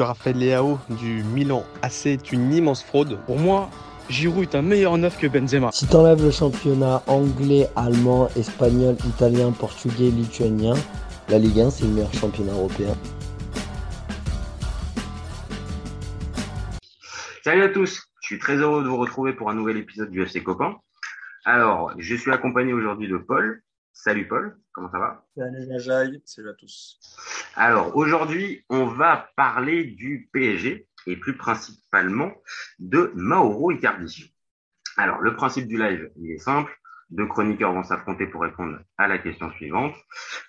Raphaël Leao du Milan AC est une immense fraude. Pour moi, Giroud est un meilleur neuf que Benzema. Si t'enlèves le championnat anglais, allemand, espagnol, italien, portugais, lituanien, la Ligue 1 c'est le meilleur championnat européen. Salut à tous, je suis très heureux de vous retrouver pour un nouvel épisode du FC Copain. Alors, je suis accompagné aujourd'hui de Paul. Salut Paul, comment ça va? Salut Najaï, salut à tous. Alors, aujourd'hui, on va parler du PSG et plus principalement de Mauro Icardi. Alors, le principe du live, il est simple. Deux chroniqueurs vont s'affronter pour répondre à la question suivante.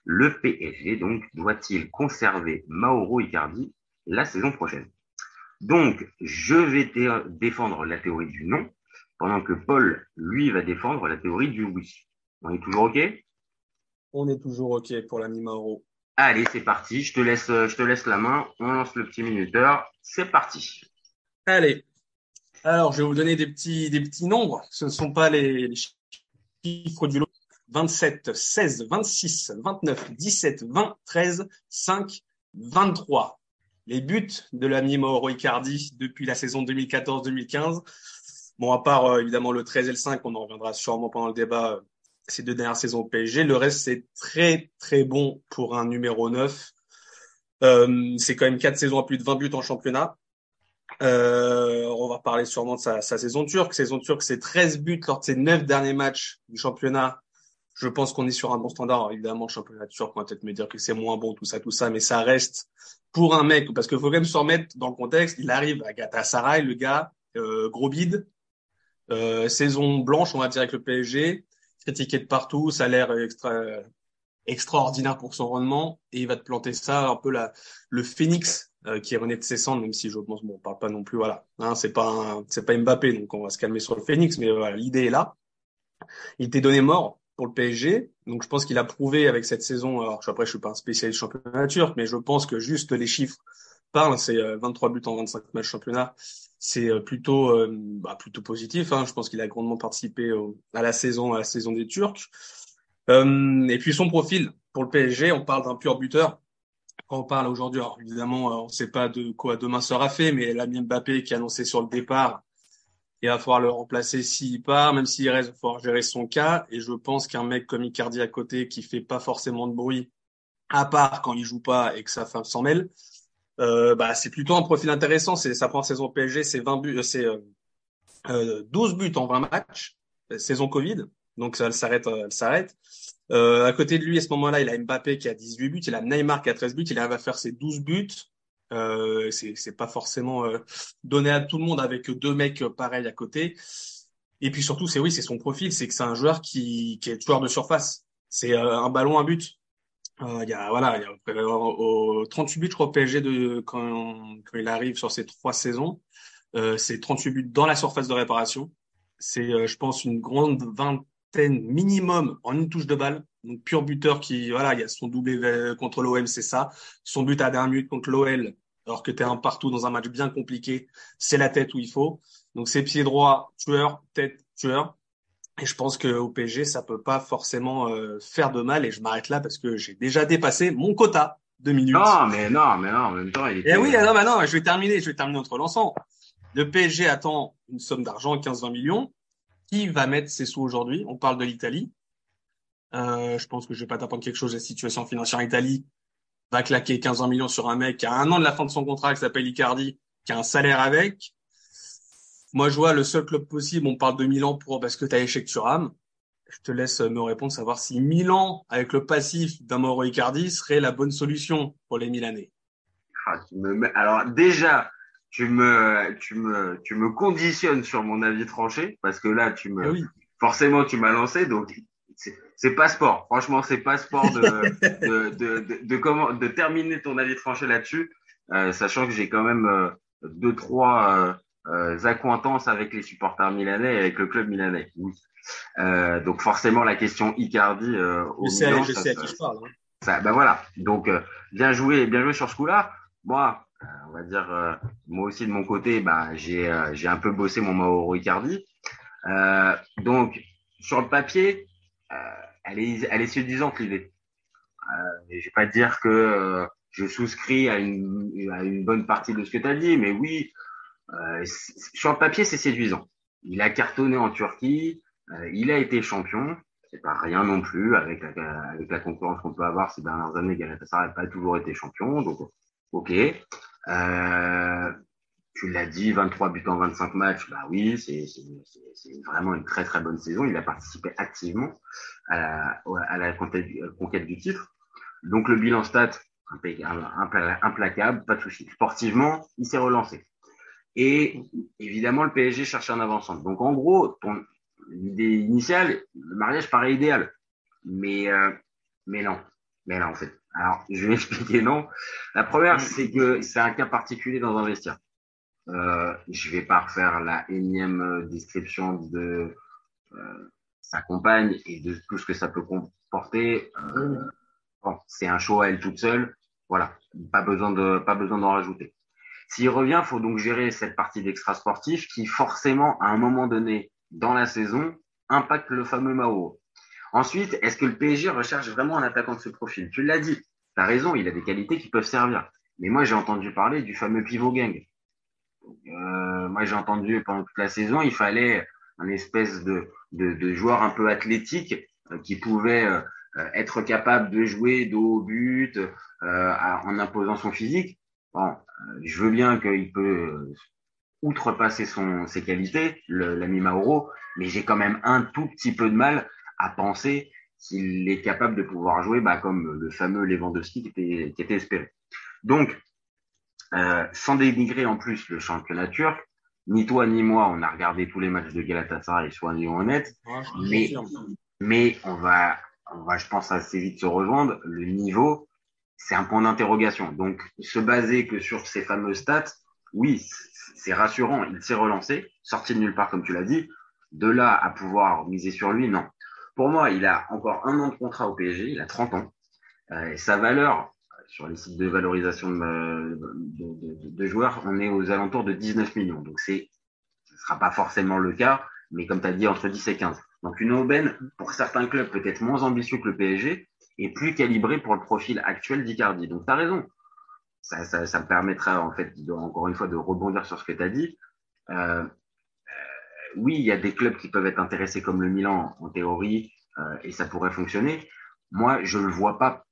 Le PSG, donc, doit-il conserver Mauro Icardi la saison prochaine? Donc, je vais défendre la théorie du non, pendant que Paul, lui, va défendre la théorie du oui. On est toujours OK? On est toujours OK pour l'ami Mauro. Allez, c'est parti. Je te laisse, je te laisse la main. On lance le petit minuteur. C'est parti. Allez. Alors, je vais vous donner des petits, des petits nombres. Ce ne sont pas les, chiffres du lot. 27, 16, 26, 29, 17, 20, 13, 5, 23. Les buts de l'ami Mauro Icardi depuis la saison 2014-2015. Bon, à part euh, évidemment le 13 et le 5, on en reviendra sûrement pendant le débat euh, ces deux dernières saisons au PSG. Le reste, c'est très, très bon pour un numéro 9. Euh, c'est quand même quatre saisons à plus de 20 buts en championnat. Euh, on va parler sûrement de sa, sa saison turque. Saison turque, c'est 13 buts lors de ses neuf derniers matchs du championnat. Je pense qu'on est sur un bon standard. évidemment, le championnat turc, on va peut-être me dire que c'est moins bon, tout ça, tout ça, mais ça reste pour un mec, parce qu'il faut quand même se remettre dans le contexte. Il arrive à Galatasaray, le gars, euh, gros bide, euh, saison blanche, on va dire, avec le PSG critiqué de partout, l'air extra, extraordinaire pour son rendement, et il va te planter ça un peu la, le phénix euh, qui est rené de ses cendres, même si je pense bon, on parle pas non plus, voilà, hein, c'est pas c'est pas Mbappé, donc on va se calmer sur le phénix, mais voilà, l'idée est là. Il t'est donné mort pour le PSG, donc je pense qu'il a prouvé avec cette saison. Alors après, je suis pas un spécialiste championnat turc, mais je pense que juste les chiffres parlent. C'est 23 euh, buts en 25 matchs championnat c'est euh, plutôt euh, bah, plutôt positif. Hein. Je pense qu'il a grandement participé à la saison à la saison des Turcs. Euh, et puis son profil pour le PSG, on parle d'un pur buteur. Quand on parle aujourd'hui, alors évidemment, on ne sait pas de quoi demain sera fait, mais l'ami Mbappé qui a annoncé sur le départ, il va falloir le remplacer s'il part, même s'il reste, il va falloir gérer son cas. Et je pense qu'un mec comme Icardi à côté qui fait pas forcément de bruit, à part quand il joue pas et que sa femme s'en mêle, euh, bah, c'est plutôt un profil intéressant. C'est sa première saison PSG, c'est 20 buts, euh, c'est euh, 12 euh, buts en 20 matchs, saison Covid. Donc ça, elle s'arrête, elle s'arrête. Euh, à côté de lui, à ce moment-là, il a Mbappé qui a 18 buts, il a Neymar qui a 13 buts, il arrive à faire ses 12 buts. Euh, c'est pas forcément donné à tout le monde avec deux mecs pareils à côté. Et puis surtout, c'est oui, c'est son profil, c'est que c'est un joueur qui, qui est joueur de surface. C'est un ballon, un but. Euh, il y a voilà, il y a, au, 38 buts je crois PSG de quand, il arrive sur ces trois saisons, euh, c'est 38 buts dans la surface de réparation. C'est euh, je pense une grande vingtaine minimum en une touche de balle. Donc pur buteur qui voilà, il y a son doublé contre l'OM, c'est ça. Son but à dernière minute contre l'OL alors que tu es un partout dans un match bien compliqué, c'est la tête où il faut. Donc c'est pied droit, tueur, tête, tueur. Et je pense qu'au PSG, ça peut pas forcément euh, faire de mal. Et je m'arrête là parce que j'ai déjà dépassé mon quota de minutes. Non, mais non, mais non, en même temps, il. Eh oui, non, mais non, je vais terminer, je vais terminer notre lançant. Le PSG attend une somme d'argent, 15-20 millions. Qui va mettre ses sous aujourd'hui? On parle de l'Italie. Euh, je pense que je vais pas t'apprendre quelque chose. La situation financière en Italie va claquer 15-20 millions sur un mec qui a un an de la fin de son contrat, qui s'appelle Icardi, qui a un salaire avec. Moi, je vois le seul club possible, on parle de Milan pour parce que tu as échec sur Ram. Je te laisse me répondre, savoir si Milan, avec le passif d'un Mauro Icardi, serait la bonne solution pour les Milanais. Ah, Alors déjà, tu me, tu me, tu me conditionnes sur mon avis tranché parce que là, tu me, eh forcément, tu m'as lancé, donc c'est pas sport. Franchement, c'est pas sport de, de, de, de, comment, de terminer ton avis tranché là-dessus, euh, sachant que j'ai quand même euh, deux, trois euh, accointances avec les supporters milanais et avec le club milanais. Oui. Euh, donc forcément la question Icardi euh, au je sais, je sais à qui je parle. Hein. Ça, ben voilà. Donc euh, bien joué, bien joué sur ce coup-là. Moi, euh, on va dire moi aussi de mon côté, bah j'ai j'ai un peu bossé mon Mauro Icardi. donc sur le papier, elle est elle est séduisante l'idée. Euh, je vais pas dire que je souscris à une, à une bonne partie de ce que tu as dit, mais oui, euh, sur le papier, c'est séduisant. Il a cartonné en Turquie, euh, il a été champion, c'est pas rien non plus avec la, concurrence qu'on peut avoir ces dernières années. Galatasaray n'a pas toujours été champion, donc ok. Euh, tu l'as dit, 23 buts en 25 matchs, bah oui, c'est vraiment une très très bonne saison. Il a participé activement à la, à la conquête, du titre. Donc le bilan stat, implacable, pas de souci. Sportivement, il s'est relancé. Et évidemment, le PSG cherche un avançant. Donc en gros, ton idée initiale, le mariage paraît idéal. Mais, euh, mais non. Mais là, en fait. Alors, je vais expliquer non. La première, c'est que c'est un cas particulier dans un vestiaire. Euh, je vais pas refaire la énième euh, description de euh, sa compagne et de tout ce que ça peut comporter. Euh, c'est un show à elle toute seule. Voilà, pas besoin de pas besoin d'en rajouter. S'il revient, faut donc gérer cette partie d'extra sportif qui forcément, à un moment donné dans la saison, impacte le fameux Mao. Ensuite, est-ce que le PSG recherche vraiment un attaquant de ce profil? Tu l'as dit, tu as raison, il a des qualités qui peuvent servir. Mais moi, j'ai entendu parler du fameux pivot gang. Euh, moi, j'ai entendu pendant toute la saison, il fallait un espèce de, de, de joueur un peu athlétique euh, qui pouvait euh, être capable de jouer dos au but en imposant son physique. Bon, je veux bien qu'il peut outrepasser son, ses qualités, l'ami Mauro, mais j'ai quand même un tout petit peu de mal à penser qu'il est capable de pouvoir jouer bah, comme le fameux Lewandowski qui était, qui était espéré. Donc, euh, sans dénigrer en plus le championnat turc, ni toi ni moi, on a regardé tous les matchs de Galatasaray, soyons honnêtes, mais, mais on va, on va, je pense, assez vite se rejoindre. Le niveau, c'est un point d'interrogation. Donc, se baser que sur ces fameux stats, oui, c'est rassurant. Il s'est relancé, sorti de nulle part, comme tu l'as dit. De là à pouvoir miser sur lui, non. Pour moi, il a encore un an de contrat au PSG, il a 30 ans. Euh, sa valeur, sur les sites de valorisation de, de, joueurs, on est aux alentours de 19 millions. Donc ce sera pas forcément le cas, mais comme tu as dit, entre 10 et 15. Donc une aubaine, pour certains clubs, peut-être moins ambitieux que le PSG, et plus calibré pour le profil actuel d'Icardi. Donc tu as raison. Ça, ça, ça, me permettra, en fait, encore une fois, de rebondir sur ce que tu as dit. Euh, euh, oui, il y a des clubs qui peuvent être intéressés comme le Milan, en théorie, euh, et ça pourrait fonctionner. Moi, je le vois pas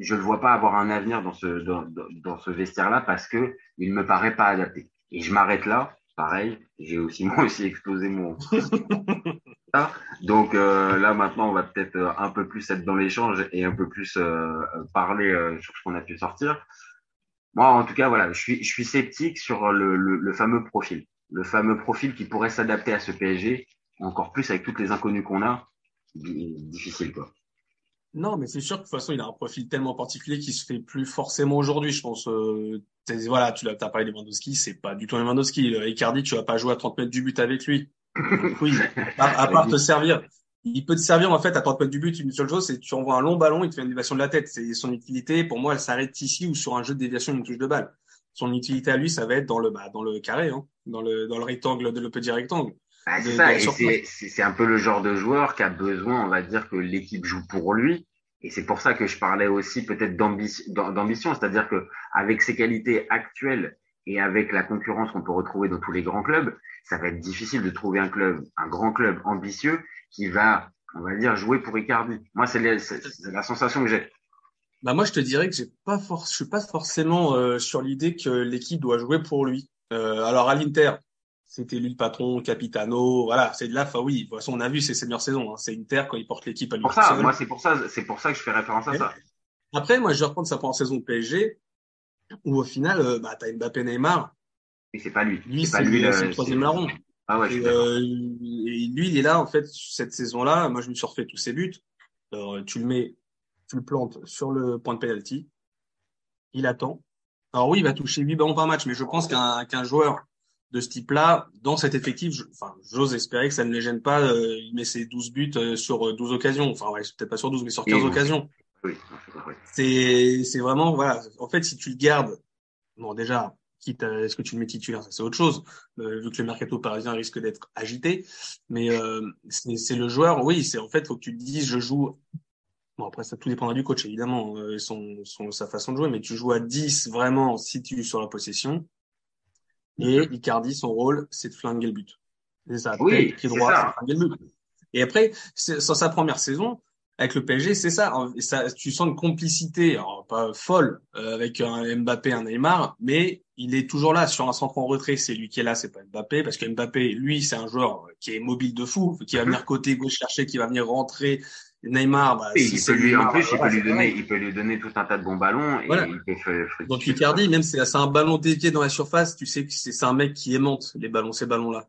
je ne le vois pas avoir un avenir dans ce, dans, dans ce vestiaire-là parce que il me paraît pas adapté. Et je m'arrête là. Pareil, j'ai aussi moi aussi explosé mon. Donc euh, là maintenant, on va peut-être euh, un peu plus être dans l'échange et un peu plus euh, parler sur ce qu'on a pu sortir. Moi, en tout cas, voilà, je suis, sceptique sur le, fameux profil, le fameux profil qui pourrait s'adapter à ce PSG, encore plus avec toutes les inconnues qu'on a, difficile quoi. Non, mais c'est sûr que de toute façon, il a un profil tellement particulier qui se fait plus forcément aujourd'hui. Je pense, euh, voilà, tu l'as, parlé de Lewandowski, c'est pas du tout Lewandowski. Icardi, tu vas pas jouer à 30 mètres du but avec lui. Oui, à, part te servir. Il peut te servir, en fait, à 30 mètres du but, une seule chose, c'est tu envoies un long ballon, il te fait une déviation de la tête. C'est son utilité. Pour moi, elle s'arrête ici ou sur un jeu de déviation d'une touche de balle. Son utilité à lui, ça va être dans le, bah, dans le carré, hein, dans le, dans le rectangle de le petit rectangle. Bah, c'est ça, et c'est un peu le genre de joueur qui a besoin, on va dire, que l'équipe joue pour lui. Et c'est pour ça que je parlais aussi peut-être d'ambition, c'est-à-dire que avec ses qualités actuelles et avec la concurrence qu'on peut retrouver dans tous les grands clubs, ça va être difficile de trouver un club, un grand club ambitieux qui va, on va dire, jouer pour Icardi. Moi, c'est la sensation que j'ai. Bah moi, je te dirais que j'ai pas for je suis pas forcément euh, sur l'idée que l'équipe doit jouer pour lui. Euh, alors à l'Inter, c'était lui le patron, capitano, voilà, c'est de là, enfin oui, de toute façon on a vu ses meilleures saisons, hein. c'est Inter quand il porte l'équipe à lui. Pour ça, moi c'est pour ça, c'est pour ça que je fais référence à ça. Après, moi je vais reprendre sa première saison PSG, où au final, euh, bah t'as Mbappé, Neymar. Et c'est pas lui. Lui, c'est lui le, troisième larron. Ah ouais. Et, euh, et, lui, il est là en fait cette saison-là. Moi, je me suis refait tous ses buts. Alors, tu le mets, tu le plantes sur le point de penalty. Il attend. Alors oui, il va toucher 8 ballons par match, mais je pense qu'un joueur de ce type-là, dans cet effectif, enfin, j'ose espérer que ça ne les gêne pas. Euh, il met ses 12 buts euh, sur 12 euh, occasions. Enfin, ouais, peut-être pas sur 12, mais sur 15 occasions. Oui, c'est, c'est vraiment, voilà. En fait, si tu le gardes, bon, déjà, quitte à, est-ce que tu le mets titulaire, ça c'est autre chose, vu que le mercato parisien risque d'être agité. Mais c'est, c'est le joueur, oui, c'est en fait, faut que tu te dises, je joue Bon, après, ça tout dépendra du coach, évidemment, euh, son, son, sa façon de jouer, mais tu joues à 10 vraiment si tu es sur la possession. Et Icardi, son rôle, c'est de flinguer le but. C'est ça, Oui, c'est droit, ça. c'est de flinguer le but. Et après, c'est- sur sa première saison, avec le PSG, c'est ça. Ça. Tu sens une complicité, alors pas folle, euh, avec un Mbappé, un Neymar, mais il est toujours là sur un centre en retrait. C'est lui qui est là, c'est pas Mbappé, parce que Mbappé, lui, c'est un joueur qui est mobile de fou, qui va venir côté gauche chercher, qui va venir rentrer. Neymar, bah, il c'est peut lui, en Neymar, plus, il peut voilà, lui donner, il peut lui donner tout un tas de bons ballons et Voilà. il peut faire fructifier Donc Icardi, même si c'est un ballon dédié dans la surface, tu sais que c'est un mec qui aimante les ballons, ces ballons-là.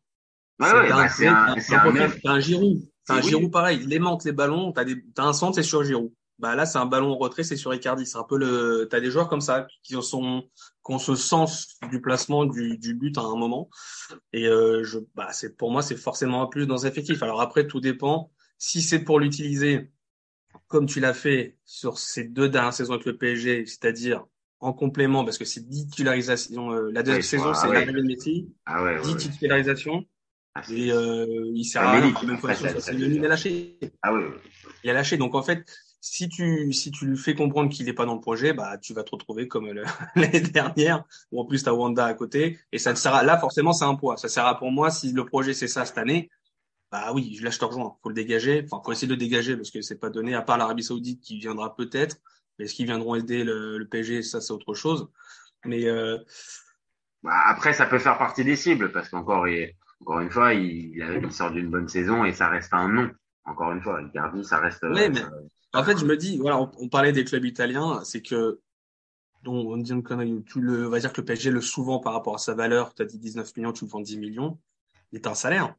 Ouais, C'est ouais, dingue, bah, un, un un Giroud, t'as un Oui. Giroud pareil, il aimante les ballons, t'as des, t'as un centre, c'est sur Giroud. Bah là, c'est un ballon en retrait, c'est sur Icardi. C'est un peu le, t'as des joueurs comme ça qui sont, qui ont ce sens du placement du, du but à un moment. Et euh, je, bah c'est pour moi, c'est forcément un plus dans les effectifs. Alors après, tout dépend. Si c'est pour l'utiliser comme tu l'as fait sur ces deux dernières saisons avec le PSG, c'est-à-dire en complément, parce que c'est 10 titularisations. euh, la deuxième saison, ah c'est ouais. l'arrivée de Messi, Ah ouais, ouais, 10 ouais. titularisations. Ah, Et euh, il sert Ah, à rien. Même le il a lâché. Ah ouais. Il a lâché. Donc en fait, si tu si tu lui fais comprendre qu'il n'est pas dans le projet, bah tu vas te retrouver comme l'année dernière, où en plus tu as Wanda à côté. Et ça ne sert à, là forcément c'est un poids. Ça sert à pour moi si le projet c'est ça cette année. Bah oui, là je te rejoins. Faut le dégager. Enfin, faut essayer de le dégager parce que c'est pas donné. À part l'Arabie Saoudite qui viendra peut-être, mais est-ce qu'ils viendront aider le, le PSG Ça c'est autre chose. Mais euh, Bah, après, ça peut faire partie des cibles parce qu'encore, il- encore une fois, il, sort d'une bonne saison et ça reste un nom. Encore une fois, Icardi, ça reste. euh, Ouais, mais- ça- En fait, je me dis, voilà, on, on parlait des clubs italiens, c'est que, dont on dit une connerie, tu le, on va dire que le PSG le souvent par rapport à sa valeur, tu as dit 19 millions, tu le vends 10 millions, il est un salaire.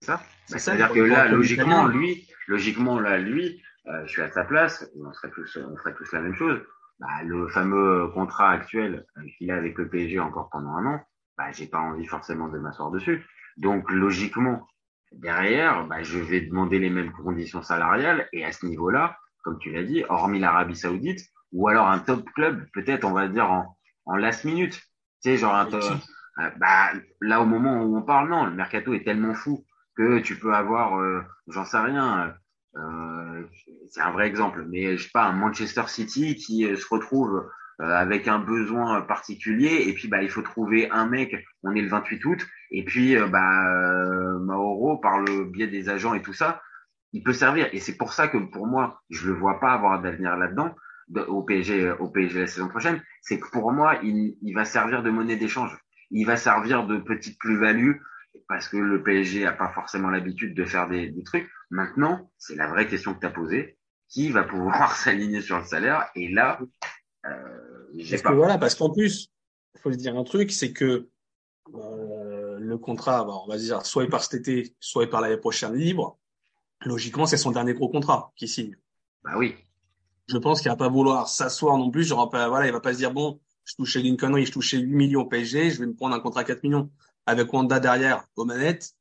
ça. C'est Bah, ça, C'est-à-dire pour- que là, logiquement, lui, logiquement, là, lui, euh, je suis à sa place, on serait tous, on ferait tous la même chose. Bah, le fameux contrat actuel euh, qu'il a avec le PSG encore pendant un an, bah, j'ai pas envie forcément de m'asseoir dessus. Donc, logiquement, derrière, bah, je vais demander les mêmes conditions salariales et à ce niveau-là, comme tu l'as dit, hormis l'Arabie Saoudite, ou alors un top club, peut-être, on va dire en, en last minute. Tu sais, genre un, qui euh, bah, là, au moment où on parle, non, le mercato est tellement fou que tu peux avoir, euh, j'en sais rien, euh, c'est un vrai exemple, mais je sais pas, un Manchester City qui euh, se retrouve avec un besoin particulier et puis bah il faut trouver un mec. On est le 28 août et puis euh, bah euh, Mauro par le biais des agents et tout ça, il peut servir et c'est pour ça que pour moi je le vois pas avoir d'avenir là-dedans de- au PSG au PSG la saison prochaine. C'est que pour moi il, il va servir de monnaie d'échange. Il va servir de petite plus-value parce que le PSG a pas forcément l'habitude de faire des, des trucs. Maintenant, c'est la vraie question que tu as posée. Qui va pouvoir s'aligner sur le salaire? Et là, euh, Parce pas. que voilà, parce qu'en plus, il faut se dire un truc, c'est que euh, le contrat, bah, on va dire, soit il part cet été, soit il part l'année prochaine libre. Logiquement, c'est son dernier gros contrat qu'il signe. Bah oui. Je pense qu'il va pas vouloir s'asseoir non plus. Genre, voilà, il va pas se dire bon, je touchais une connerie, je touchais 8 millions au PSG, je vais me prendre un contrat à 4 millions avec Wanda derrière aux manettes.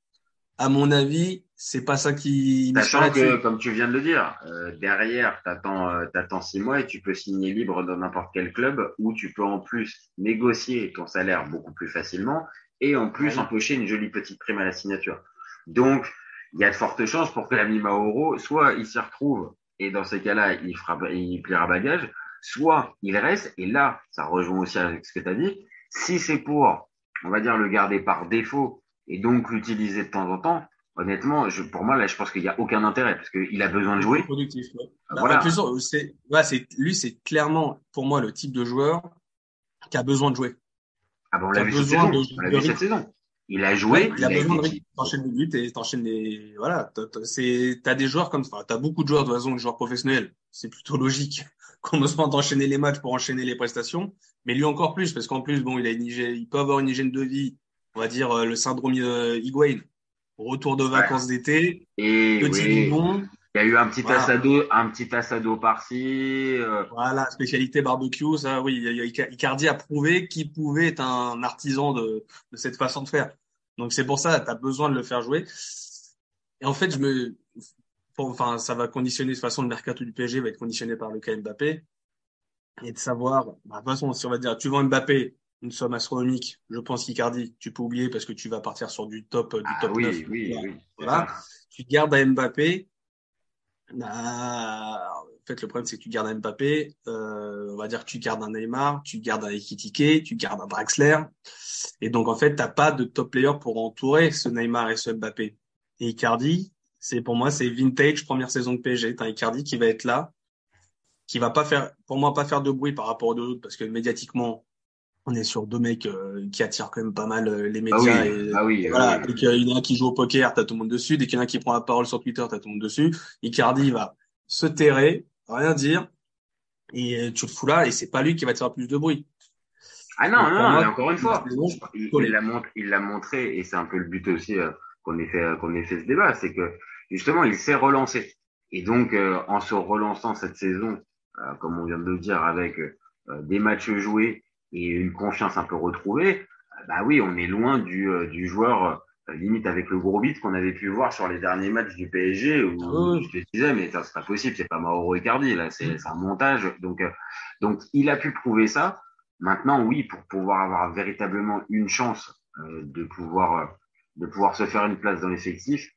À mon avis, c'est pas ça qui Sachant que, comme tu viens de le dire, euh, derrière, t'attends, euh, t'attends six mois et tu peux signer libre dans n'importe quel club où tu peux en plus négocier ton salaire beaucoup plus facilement et en plus Ouais. empocher une jolie petite prime à la signature. Donc, il y a de fortes chances pour que l'ami Mauro, soit il s'y retrouve et dans ces cas-là, il fera, il pliera bagage, soit il reste et là, ça rejoint aussi avec ce que tu as dit. Si c'est pour, on va dire, le garder par défaut et donc l'utiliser de temps en temps, honnêtement, je, pour moi, là, je pense qu'il n'y a aucun intérêt parce qu'il a besoin de jouer. productif. ouais. Bah, Voilà. plus, c'est, ouais, lui, c'est clairement, pour moi, le type de joueur qui a besoin de jouer. Ah on T'as l'a vu cette besoin saison. de- On l'a de vu cette saison. Il a joué. Ouais, il a besoin de été- rythme. T'enchaînes les buts et t'enchaînes les, voilà, t'as, des joueurs comme ça. T'as beaucoup de joueurs, de toute façon, des joueurs professionnels. C'est plutôt logique qu'on ait besoin d'enchaîner les matchs pour enchaîner les prestations. Mais lui encore plus, parce qu'en plus, bon, il a une hygiène, il peut avoir une hygiène de vie, on va dire, euh, le syndrome euh, Higuain. Retour de vacances d'été, Et petit oui, il y a eu un petit Voilà. assado, un petit assado par-ci. euh, Voilà, spécialité barbecue, ça, oui, il y a- Icardi a prouvé qu'il pouvait être un artisan de, de cette façon de faire. Donc c'est pour ça, tu as besoin de le faire jouer. Et en fait, je me, enfin, ça va conditionner de toute façon le mercato du PSG va être conditionné par le cas Mbappé et de savoir, bah, de toute façon, si on va dire, tu vends Mbappé une somme astronomique, je pense qu'Icardi, tu peux oublier parce que tu vas partir sur du top, euh, du Ah top oui, 9. oui, Voilà. oui. Voilà. ça. Tu gardes à Mbappé Bah, en fait, le problème, c'est que tu gardes un Mbappé, euh, on va dire que tu gardes un Neymar, tu gardes un Ekitike, tu gardes un Draxler. Et donc, en fait, t'as pas de top player pour entourer ce Neymar et ce Mbappé. Et Icardi, c'est pour moi, c'est vintage première saison de PSG. T'as Icardi qui va être là, qui va pas faire, pour moi, pas faire de bruit par rapport aux deux autres, parce que médiatiquement, on est sur deux mecs euh, qui attirent quand même pas mal euh, les Ah oui, médias. et, ah oui, voilà, oui. dès qu'il y en a un qui joue au poker, t'as tout le monde dessus. Dès qu'il y en a un qui prend la parole sur Twitter, t'as tout le monde dessus. Icardi va se terrer, rien dire, et tu le fous là, et c'est pas lui qui va te faire plus de bruit. Ah non, Donc, non, moi, mais encore une fois, bon, il l'a montré, il l'a montré, et c'est un peu le but aussi euh, qu'on ait fait, qu'on ait fait ce débat, c'est que justement, il s'est relancé. Et donc, euh, en se relançant cette saison, euh, comme on vient de le dire, avec euh, des matchs joués et une confiance un peu retrouvée, euh, bah oui, on est loin du, euh, du joueur euh, limite avec le gros beat qu'on avait pu voir sur les derniers matchs du PSG où Ah je te disais mais ça, c'est pas possible, c'est pas Mauro Icardi là, c'est un montage. Donc donc il a pu prouver ça. Maintenant oui, pour pouvoir avoir véritablement une chance euh, de pouvoir de pouvoir se faire une place dans l'effectif,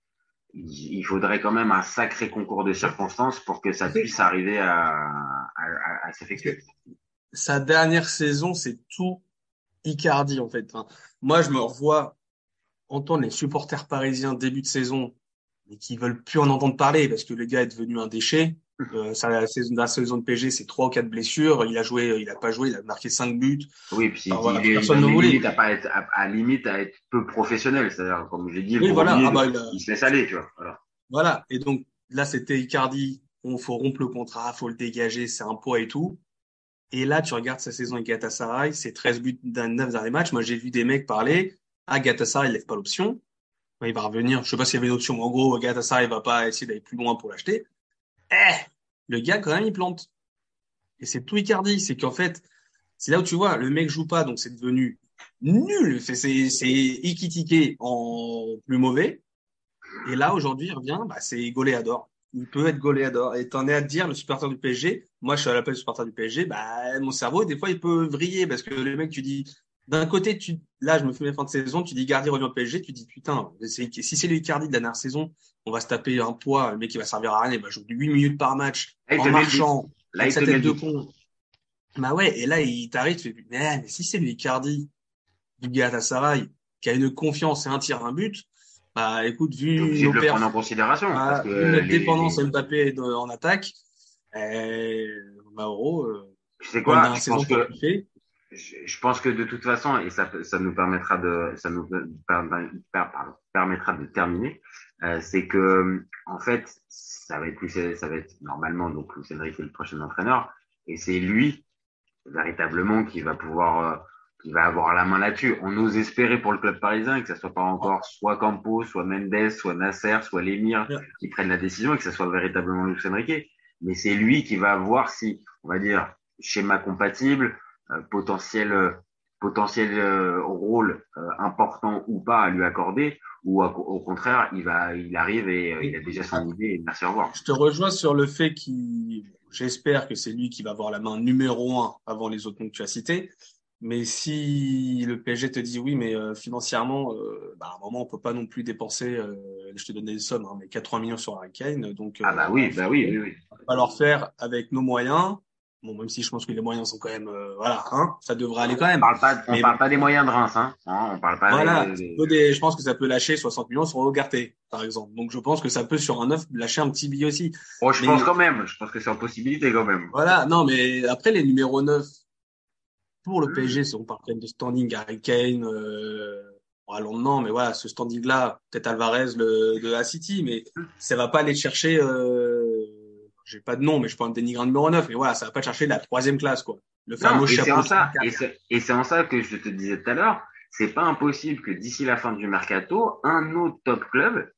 il il faudrait quand même un sacré concours de circonstances pour que ça puisse arriver à, à, à, à s'effectuer. Sa dernière saison, c'est tout Icardi, en fait. Enfin, moi, je me revois entendre les supporters parisiens début de saison, mais qui veulent plus en entendre parler parce que le gars est devenu un déchet. Euh, sa la saison, la saison de PSG, c'est trois ou quatre blessures. Il a joué, il a pas joué, il a marqué cinq buts. Oui, puis voilà, il est personne il ne voulait. limite à pas être à, à limite à être peu professionnel, c'est-à-dire comme j'ai dit, Oui, voilà. Ah bah, il a- il se laisse aller, tu vois. Voilà. Voilà. Et donc, là, c'était Icardi. On faut rompre le contrat, faut le dégager, c'est un poids et tout. Et là, tu regardes sa saison avec Galatasaray, c'est 13 buts d'un 9 derniers matchs. Moi, j'ai vu des mecs parler. Ah, Galatasaray, il lève pas l'option. Il va revenir. Je sais pas s'il y avait une option, mais en gros, Galatasaray va pas essayer d'aller plus loin pour l'acheter. Eh! Le gars, quand même, il plante. Et c'est tout Icardi. C'est qu'en fait, c'est là où tu vois, le mec joue pas, donc c'est devenu nul. C'est, c'est, c'est en plus mauvais. Et là, aujourd'hui, il revient, bah, c'est Goléador. Il peut être Goléador. Et t'en es à te dire, le supporter du PSG, moi, je suis à l'appel du supporter du PSG, bah, mon cerveau, des fois, il peut vriller parce que le mec, tu dis, d'un côté, tu, là, je me fais mes fins de saison, tu dis Gardi revient au PSG, tu dis, putain, si c'est le Icardi de la dernière saison, on va se taper un poids, le mec, il va servir à rien, il va jouer 8 minutes par match, Là, en marchant, Là, avec sa tête de con. Bah ouais, et là, il t'arrive, tu fais, mais, mais si c'est le Icardi du Galatasaray, qui a une confiance et un tir, un but, bah, écoute, vu nos de le prendre en considération. ah, parce que notre les- dépendance les- à Mbappé de- en attaque, euh, Mauro, euh, tu sais quoi, je pense que je je pense que de toute façon, et ça, ça nous permettra de, ça nous per- per- pardon, permettra de terminer, euh, c'est que, en fait, ça va être plus, ça va être normalement, donc, Enrique est le prochain entraîneur, et c'est lui, véritablement, qui va pouvoir, euh, qui va avoir la main là-dessus. On ose espérer pour le club parisien que ça soit pas encore soit Campos, soit Mendes, soit Nasser, soit Lemir Ouais. qui prennent la décision et que ça soit véritablement Luis Enrique. Mais c'est lui qui va voir si, on va dire, schéma compatible, euh, potentiel, euh, potentiel euh, rôle important ou pas à lui accorder, ou à- au contraire, il va, il arrive et il a déjà son idée et merci au revoir. Je te rejoins sur le fait qu'il, j'espère que c'est lui qui va avoir la main numéro un avant les autres noms que tu as cités. Mais si le PSG te dit oui, mais euh, financièrement, euh, bah, à un moment, on peut pas non plus dépenser, euh, je te donne des sommes, hein, mais 80 millions sur Harry Kane. Donc, Ah bah oui, bah oui, oui, oui. on va leur faire avec nos moyens. Bon, même si je pense que les moyens sont quand même, euh, voilà, hein, ça devrait aller quand On même. parle pas, on Mais parle pas des moyens de Reims, hein. Hein, on parle pas Voilà, des- des- je pense que ça peut lâcher 60 millions sur Ogarté, par exemple. Donc, je pense que ça peut sur un neuf lâcher un petit billet aussi. Oh, je mais- pense quand même. Je pense que c'est en possibilité quand même. Voilà, non, mais après les numéros 9 pour le. PSG, si on parle de standing, Harry Kane, euh, allons non, mais voilà, ce standing-là, peut-être Alvarez le, de la City, mais ça va pas aller chercher, euh, j'ai pas de nom, mais je prends un dénigrant numéro 9, mais voilà, ça va pas chercher la troisième classe, quoi. Le Non, fameux et chapeau. en ça, de et c'est, en ça que je te disais tout à l'heure, c'est pas impossible que d'ici la fin du mercato, un autre top club,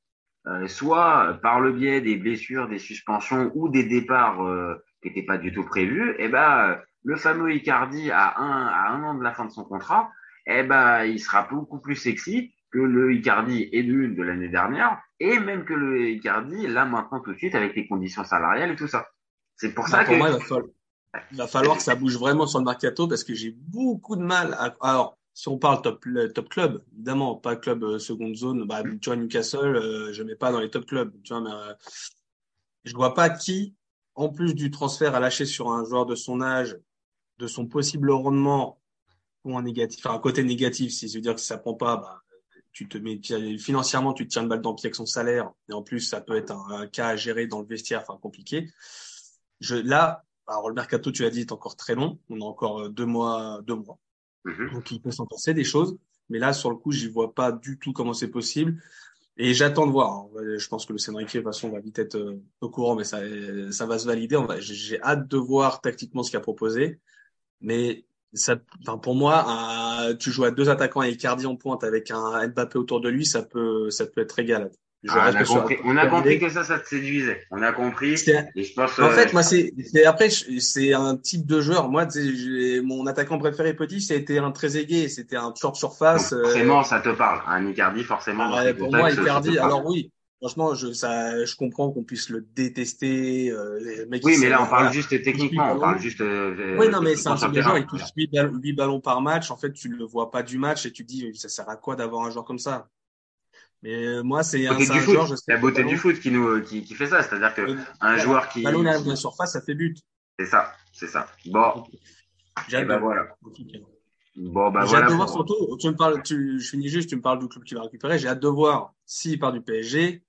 euh, soit par le biais des blessures, des suspensions ou des départs euh, qui n'étaient pas du tout prévus, eh ben, euh, le fameux Icardi à un, à un an de la fin de son contrat, eh ben, il sera beaucoup plus sexy que le Icardi et d'une de l'année dernière, et même que le Icardi, là, maintenant, tout de suite, avec les conditions salariales et tout ça. C'est pour Bah, ça pour que, moi, il va, falloir, il va falloir que ça bouge vraiment sur le mercato parce que j'ai beaucoup de mal à, alors, si on parle top, top club, évidemment, pas club euh, seconde zone, bah, tu vois, Newcastle, euh, je mets pas dans les top clubs, tu vois, mais, euh, je vois pas qui, en plus du transfert à lâcher sur un joueur de son âge, de son possible rendement ou un négatif, enfin un côté négatif, si je veux dire que si ça prend pas, bah, tu te mets financièrement, tu te tiens une balle dans le pied avec son salaire, et en plus ça peut être un, cas à gérer dans le vestiaire, enfin compliqué. Je là, alors le mercato, tu l'as dit, est encore très long. On a encore euh, deux mois, deux mois. Mhm. Donc il peut s'en passer des choses. Mais là, sur le coup, j'y vois pas du tout comment c'est possible. Et j'attends de voir. hein. Je pense que le Sénat, de toute façon, va vite être euh, au courant, mais ça, ça va se valider. On va- J'ai j'ai hâte de voir tactiquement ce qu'il a proposé. Mais ça, enfin, pour moi, un- tu joues à deux attaquants et Icardi en pointe avec un Mbappé autour de lui, ça peut, ça peut être régal. Ah, on, a compris, on a compris que ça, ça te séduisait. On a compris. C'est- Et je pense. En euh, fait, moi, c'est c'est- après, c'est un type de joueur. Moi, mon attaquant préféré petit, c'était un très aigué, c'était un short surface. donc, euh, forcément, ça te parle. Un Icardi, forcément. dans ah, pour moi, Icardi. Alors oui, franchement, je ça, je comprends qu'on puisse le détester. euh, les mecs Oui, mais là, on parle voilà. juste techniquement. On ballons. parle juste. euh, Oui, non, mais de- c'est un type de joueur, il touche 8, ballons, huit ballons par match. En fait, tu le vois pas du match et tu te dis, ça sert à quoi d'avoir un joueur comme ça? Mais euh, moi, c'est La un, beauté c'est du un foot, joueur, je sais la beauté du foot qui nous qui, qui fait ça, c'est-à-dire que ballon- un voilà, joueur qui, ballon arrive dans la surface, ça fait but. c'est ça, c'est ça. Bon, hâte ben de- voilà. Bon, bah J'ai voilà. hâte de voir pour- surtout, tu me parles, tu, je finis juste, tu me parles du club qui va récupérer. J'ai hâte de voir s'il part du PSG,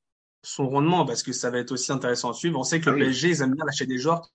son rendement, parce que ça va être aussi intéressant à suivre. On sait que Ah le oui. PSG, ils aiment bien lâcher des joueurs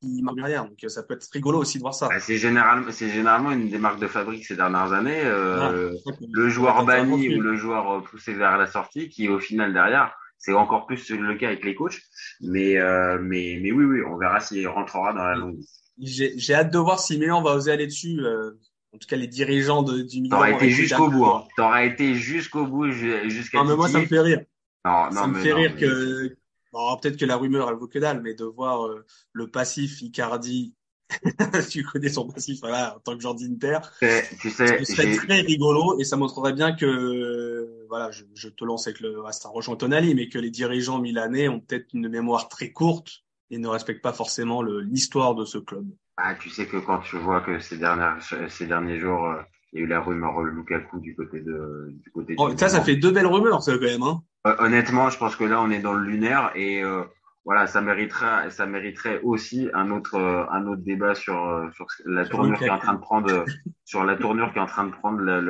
qui marquent derrière. Donc, euh, ça peut être rigolo aussi de voir ça. Bah, c'est généralement, c'est généralement une des marques de fabrique ces dernières années. euh, le joueur banni ou le joueur euh, poussé vers la sortie, qui au final derrière, c'est encore plus le cas avec les coachs. Mais, euh, mais, mais oui, oui, on verra s'il rentrera dans la longue. J'ai j'ai hâte de voir si Milan va oser aller dessus. euh, en tout cas, les dirigeants de, du Milan. T'aurais été jusqu'au bout, hein. T'aurais été jusqu'au bout, ju- jusqu'à Non, mais moi, ça me fait rire. Non, non, ça me fait non, rire mais- que. Bon, peut-être que la rumeur, elle vaut que dalle, mais de voir euh, le passif Icardi. tu connais son passif, voilà, en tant que joueur d'Inter. C'est- Tu sais, Ce serait très rigolo et ça montrerait bien que, voilà, je, je te lance avec le, ah, ça rejoint Tonali, mais que les dirigeants milanais ont peut-être une mémoire très courte et ne respectent pas forcément l'histoire de ce club. ah, tu sais que quand tu vois que ces dernières, ces derniers jours, euh, il y a eu la rumeur Lukaku du côté de, du côté Oh, du ça, ça fait deux belles rumeurs, ça, quand même, hein. Euh, Honnêtement, je pense que là, on est dans le lunaire et euh, voilà, ça mériterait, ça mériterait aussi un autre, euh, un autre débat sur, sur la tournure qui est en train de prendre, sur la tournure qui est en train de prendre la,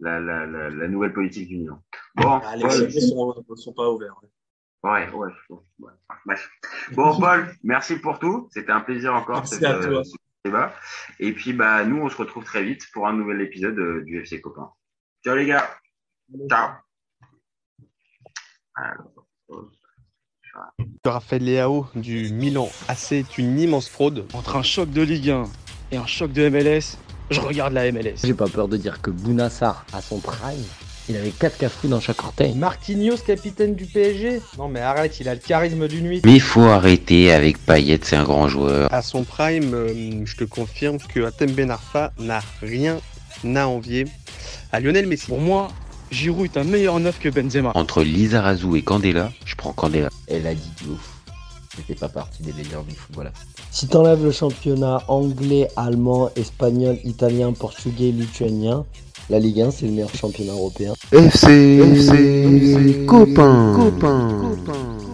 la, nouvelle politique du Milan. Bon, Ah, les Paul, sont, sont pas ouverts. ouais. ouais, ouais, ouais. Bon, Paul, merci pour tout. C'était un plaisir encore Merci à toi. Débat. Et puis, bah, nous, on se retrouve très vite pour un nouvel épisode euh, du FC Copain. Ciao les gars. Ciao. Alors, Raphaël Leao du Milan AC est une immense fraude. Entre un choc de Ligue 1 et un choc de MLS, je regarde la MLS. J'ai pas peur de dire que Bounassar, à son prime, il avait 4 cafous dans chaque orteil. Marquinhos, capitaine du PSG Non mais arrête, il a le charisme d'une nuit. Mais il faut arrêter avec Payet, c'est un grand joueur. À son prime, euh, je te confirme que Atem Ben Arfa n'a rien à envier à Lionel Messi. Pour moi, Giroud est un meilleur neuf que Benzema. Entre Lizarazu et Candela, je prends Candela. Elle a dit de ouf. C'était pas partie des meilleurs du football. Si t'enlèves le championnat anglais, allemand, espagnol, italien, portugais, lituanien, la Ligue 1 c'est le meilleur championnat européen. FC, FC, copain, copain.